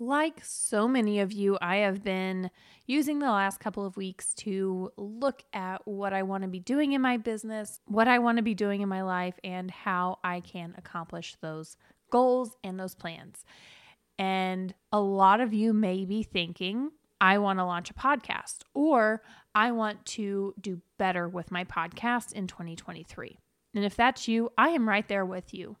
Like so many of you, I have been using the last couple of weeks to look at what I want to be doing in my business, what I want to be doing in my life, and how I can accomplish those goals and those plans. And a lot of you may be thinking, I want to launch a podcast or I want to do better with my podcast in 2023. And if that's you, I am right there with you.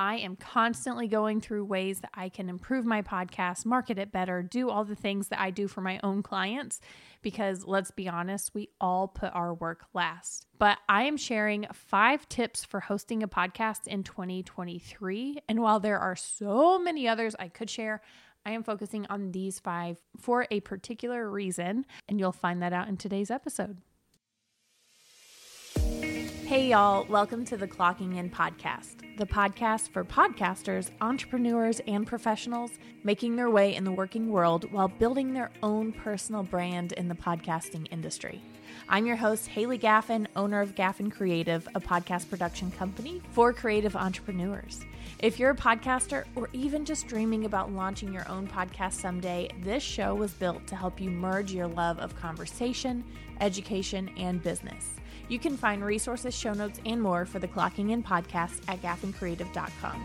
I am constantly going through ways that I can improve my podcast, market it better, do all the things that I do for my own clients. Because let's be honest, we all put our work last. But I am sharing five tips for hosting a podcast in 2023. And while there are so many others I could share, I am focusing on these five for a particular reason. And you'll find that out in today's episode. Hey, y'all, welcome to the Clocking In Podcast, the podcast for podcasters, entrepreneurs, and professionals making their way in the working world while building their own personal brand in the podcasting industry. I'm your host, Haley Gaffin, owner of Gaffin Creative, a podcast production company for creative entrepreneurs. If you're a podcaster or even just dreaming about launching your own podcast someday, this show was built to help you merge your love of conversation, education, and business. You can find resources, show notes, and more for the Clocking In podcast at gaffincreative.com.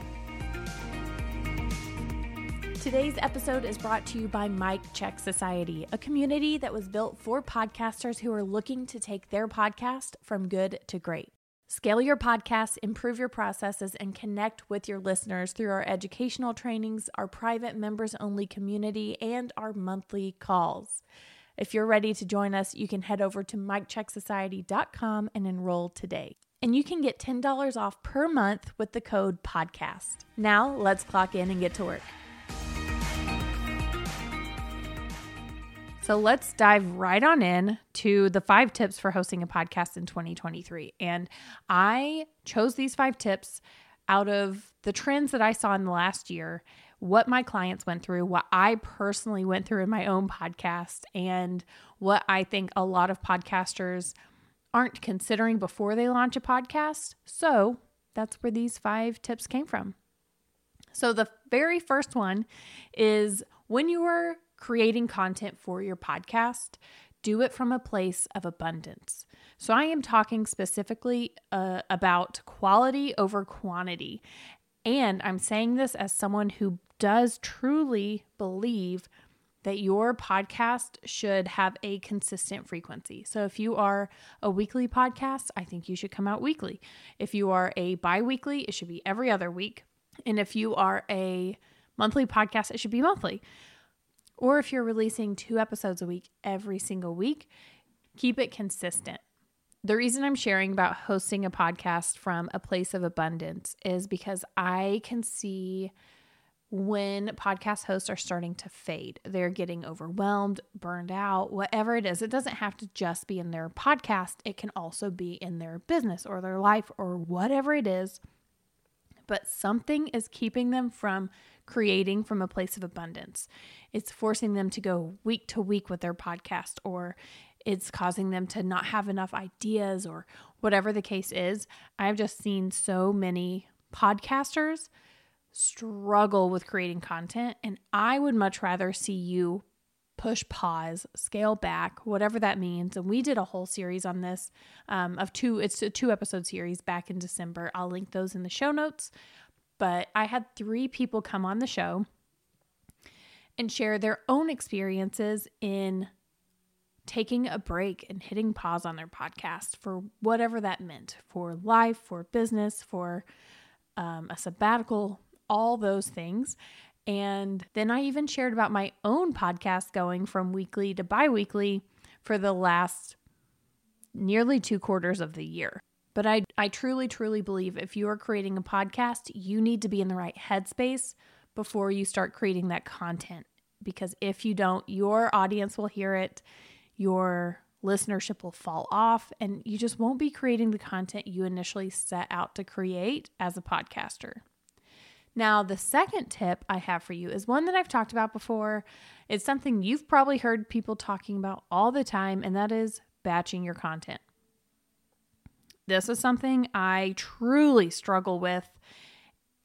Today's episode is brought to you by Mic Check Society, a community that was built for podcasters who are looking to take their podcast from good to great. Scale your podcast, improve your processes, and connect with your listeners through our educational trainings, our private members only community, and our monthly calls. If you're ready to join us, you can head over to micchecksociety.com and enroll today. And you can get $10 off per month with the code PODCAST. Now, let's clock in and get to work. So let's dive right on in to the five tips for hosting a podcast in 2023. And I chose these five tips out of the trends that I saw in the last year what my clients went through, what I personally went through in my own podcast, and what I think a lot of podcasters aren't considering before they launch a podcast. So that's where these five tips came from. So, the very first one is when you are creating content for your podcast, do it from a place of abundance. So, I am talking specifically uh, about quality over quantity. And I'm saying this as someone who does truly believe that your podcast should have a consistent frequency. So if you are a weekly podcast, I think you should come out weekly. If you are a bi weekly, it should be every other week. And if you are a monthly podcast, it should be monthly. Or if you're releasing two episodes a week every single week, keep it consistent. The reason I'm sharing about hosting a podcast from a place of abundance is because I can see when podcast hosts are starting to fade. They're getting overwhelmed, burned out, whatever it is. It doesn't have to just be in their podcast, it can also be in their business or their life or whatever it is. But something is keeping them from creating from a place of abundance. It's forcing them to go week to week with their podcast or it's causing them to not have enough ideas or whatever the case is. I've just seen so many podcasters struggle with creating content, and I would much rather see you push pause, scale back, whatever that means. And we did a whole series on this um, of two, it's a two episode series back in December. I'll link those in the show notes. But I had three people come on the show and share their own experiences in taking a break and hitting pause on their podcast for whatever that meant for life, for business, for um, a sabbatical, all those things. And then I even shared about my own podcast going from weekly to bi weekly for the last nearly two quarters of the year. But I, I truly, truly believe if you are creating a podcast, you need to be in the right headspace before you start creating that content. Because if you don't, your audience will hear it your listenership will fall off and you just won't be creating the content you initially set out to create as a podcaster. Now, the second tip I have for you is one that I've talked about before. It's something you've probably heard people talking about all the time, and that is batching your content. This is something I truly struggle with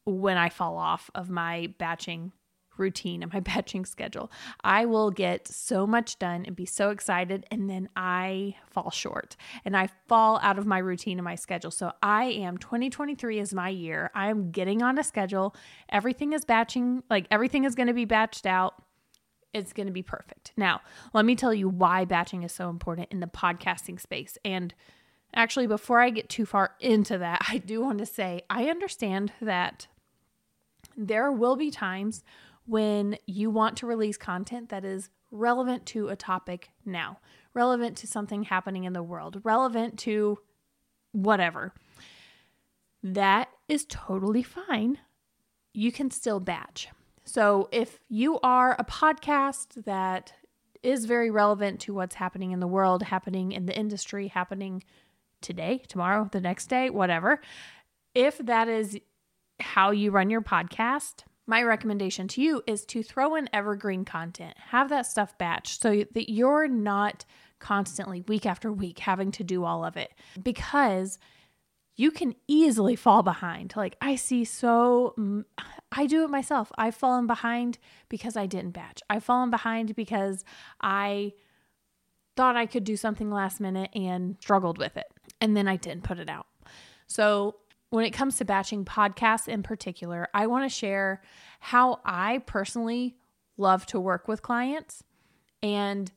when I fall off of my batching routine and my batching schedule. I will get so much done and be so excited, and then I fall short and I fall out of my routine and my schedule. So I am 2023 is my year. I'm getting on a schedule. Everything is batching, like everything is going to be batched out. It's going to be perfect. Now, let me tell you why batching is so important in the podcasting space. And actually, before I get too far into that, I do want to say I understand that there will be times when you want to release content that is relevant to a topic now, relevant to something happening in the world, relevant to whatever. That is totally fine. You can still batch. So if you are a podcast that is very relevant to what's happening in the world, happening in the industry, happening today, tomorrow, the next day, whatever, if that is how you run your podcast, my recommendation to you is to throw in evergreen content. Have that stuff batched so that you're not constantly, week after week, having to do all of it because you can easily fall behind. Like, I see so, I do it myself. I've fallen behind because I didn't batch. I've fallen behind because I thought I could do something last minute and struggled with it. And then I didn't put it out. So, when it comes to batching podcasts in particular, I want to share how I personally love to work with clients and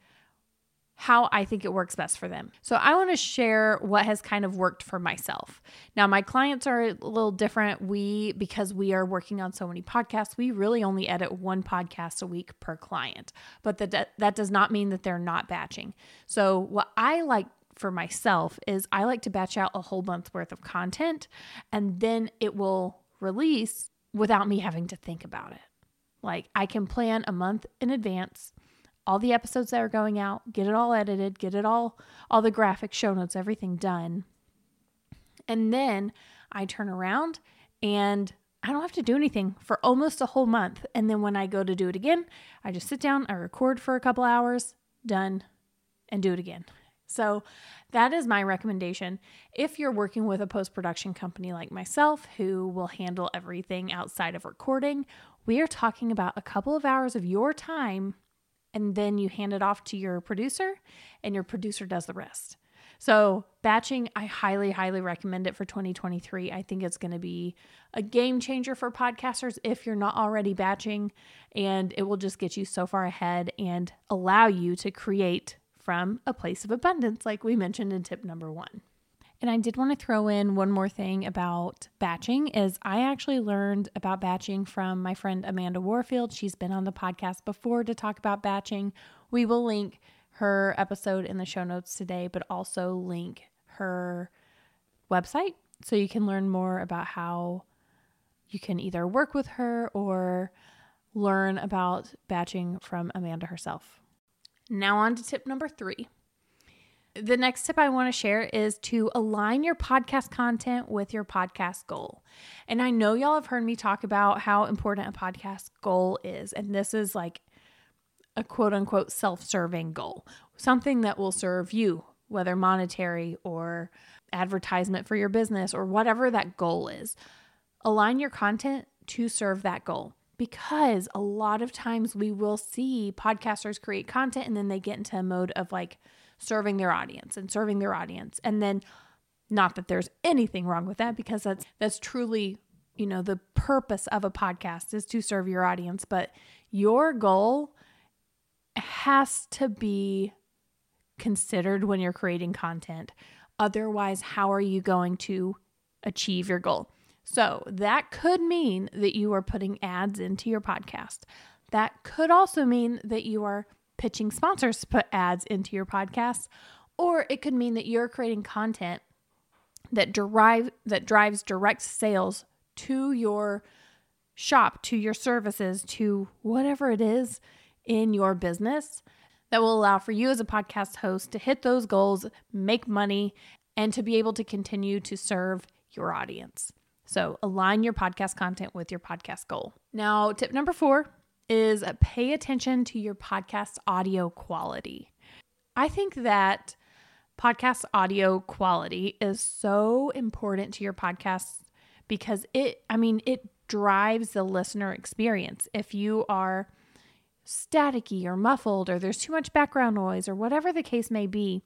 how I think it works best for them. So, I want to share what has kind of worked for myself. Now, my clients are a little different. We, because we are working on so many podcasts, we really only edit one podcast a week per client, but that, that does not mean that they're not batching. So, what I like for myself is I like to batch out a whole month's worth of content and then it will release without me having to think about it. Like I can plan a month in advance all the episodes that are going out, get it all edited, get it all all the graphic show notes, everything done. And then I turn around and I don't have to do anything for almost a whole month. And then when I go to do it again, I just sit down, I record for a couple hours, done, and do it again. So, that is my recommendation. If you're working with a post production company like myself, who will handle everything outside of recording, we are talking about a couple of hours of your time, and then you hand it off to your producer, and your producer does the rest. So, batching, I highly, highly recommend it for 2023. I think it's going to be a game changer for podcasters if you're not already batching, and it will just get you so far ahead and allow you to create from a place of abundance, like we mentioned in tip number one. And I did want to throw in one more thing about batching is I actually learned about batching from my friend Amanda Warfield. She's been on the podcast before to talk about batching. We will link her episode in the show notes today, but also link her website so you can learn more about how you can either work with her or learn about batching from Amanda herself. Now, on to tip number three. The next tip I want to share is to align your podcast content with your podcast goal. And I know y'all have heard me talk about how important a podcast goal is. And this is like a quote unquote self serving goal, something that will serve you, whether monetary or advertisement for your business or whatever that goal is. Align your content to serve that goal because a lot of times we will see podcasters create content and then they get into a mode of like serving their audience and serving their audience. And then not that there's anything wrong with that because that's that's truly you know the purpose of a podcast is to serve your audience. But your goal has to be considered when you're creating content. Otherwise how are you going to achieve your goal so that could mean that you are putting ads into your podcast. That could also mean that you are pitching sponsors to put ads into your podcast, or it could mean that you're creating content that derive that drives direct sales to your shop, to your services, to whatever it is in your business that will allow for you as a podcast host to hit those goals, make money, and to be able to continue to serve your audience. So align your podcast content with your podcast goal. Now, tip number four is pay attention to your podcast audio quality. I think that podcast audio quality is so important to your podcast because it, I mean, it drives the listener experience. If you are staticky or muffled or there's too much background noise or whatever the case may be,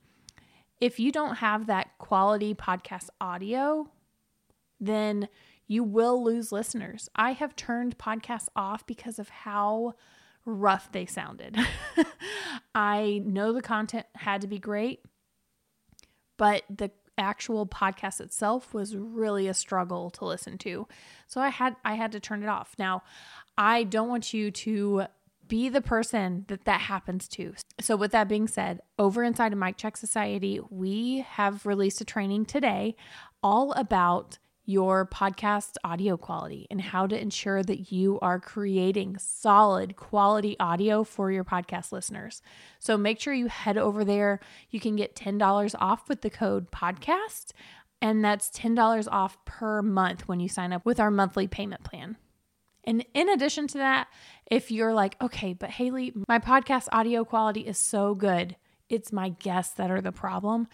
if you don't have that quality podcast audio, then you will lose listeners. I have turned podcasts off because of how rough they sounded. I know the content had to be great, but the actual podcast itself was really a struggle to listen to. So I had I had to turn it off. Now, I don't want you to be the person that that happens to. So with that being said, over inside of Mic Check Society, we have released a training today all about your podcast audio quality and how to ensure that you are creating solid quality audio for your podcast listeners. So make sure you head over there. You can get $10 off with the code podcast, and that's $10 off per month when you sign up with our monthly payment plan. And in addition to that, if you're like, okay, but Haley, my podcast audio quality is so good, it's my guests that are the problem.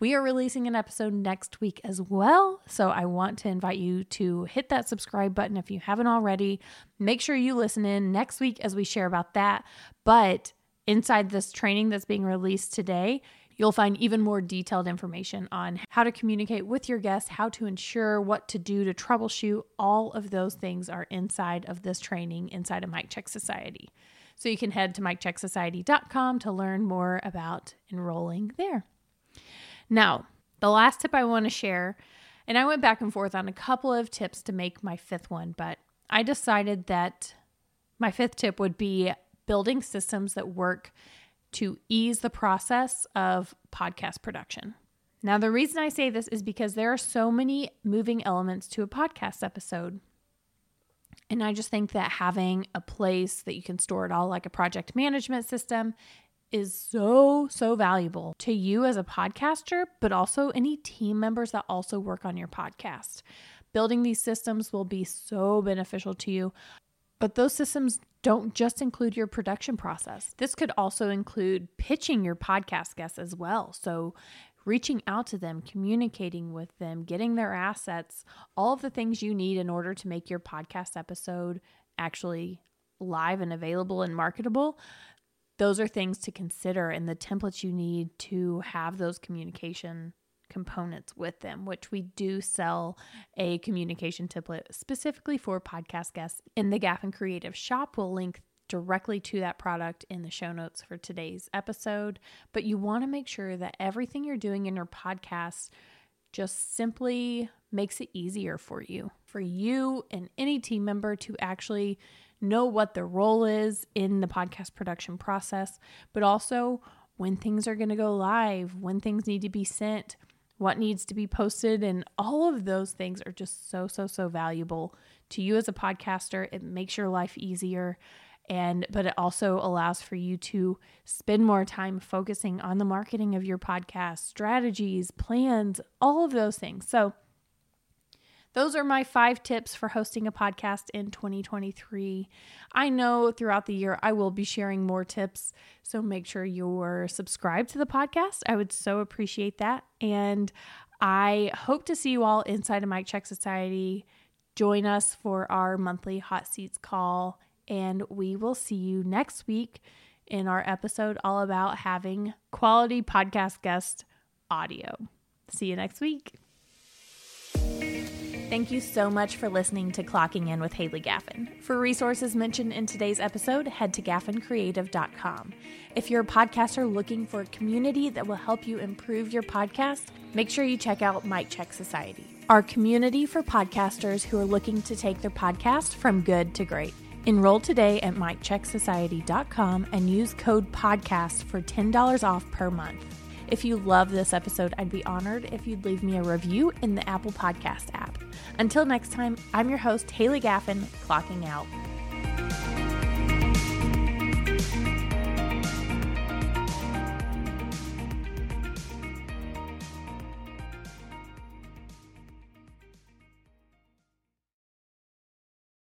We are releasing an episode next week as well. So I want to invite you to hit that subscribe button if you haven't already. Make sure you listen in next week as we share about that. But inside this training that's being released today, You'll find even more detailed information on how to communicate with your guests, how to ensure what to do to troubleshoot. All of those things are inside of this training inside of Mic Check Society. So you can head to micchecksociety.com to learn more about enrolling there. Now, the last tip I want to share, and I went back and forth on a couple of tips to make my fifth one, but I decided that my fifth tip would be building systems that work to ease the process of podcast production. Now, the reason I say this is because there are so many moving elements to a podcast episode. And I just think that having a place that you can store it all, like a project management system, is so, so valuable to you as a podcaster, but also any team members that also work on your podcast. Building these systems will be so beneficial to you. But those systems don't just include your production process. This could also include pitching your podcast guests as well. So, reaching out to them, communicating with them, getting their assets, all of the things you need in order to make your podcast episode actually live and available and marketable those are things to consider and the templates you need to have those communication components with them, which we do sell a communication template specifically for podcast guests in the Gaffin Creative shop. We'll link directly to that product in the show notes for today's episode. But you want to make sure that everything you're doing in your podcast just simply makes it easier for you, for you and any team member to actually know what their role is in the podcast production process, but also when things are going to go live, when things need to be sent, what needs to be posted, and all of those things are just so, so, so valuable to you as a podcaster. It makes your life easier. And, but it also allows for you to spend more time focusing on the marketing of your podcast, strategies, plans, all of those things. So, those are my five tips for hosting a podcast in 2023. I know throughout the year I will be sharing more tips, so make sure you're subscribed to the podcast. I would so appreciate that. And I hope to see you all inside of Mic Check Society. Join us for our monthly Hot Seats call, and we will see you next week in our episode all about having quality podcast guest audio. See you next week. Thank you so much for listening to Clocking In with Haley Gaffin. For resources mentioned in today's episode, head to gaffincreative.com. If you're a podcaster looking for a community that will help you improve your podcast, make sure you check out Mic Check Society, our community for podcasters who are looking to take their podcast from good to great. Enroll today at micchecksociety.com and use code PODCAST for $10 off per month. If you love this episode, I'd be honored if you'd leave me a review in the Apple Podcast app. Until next time, I'm your host, Haley Gaffin, clocking out.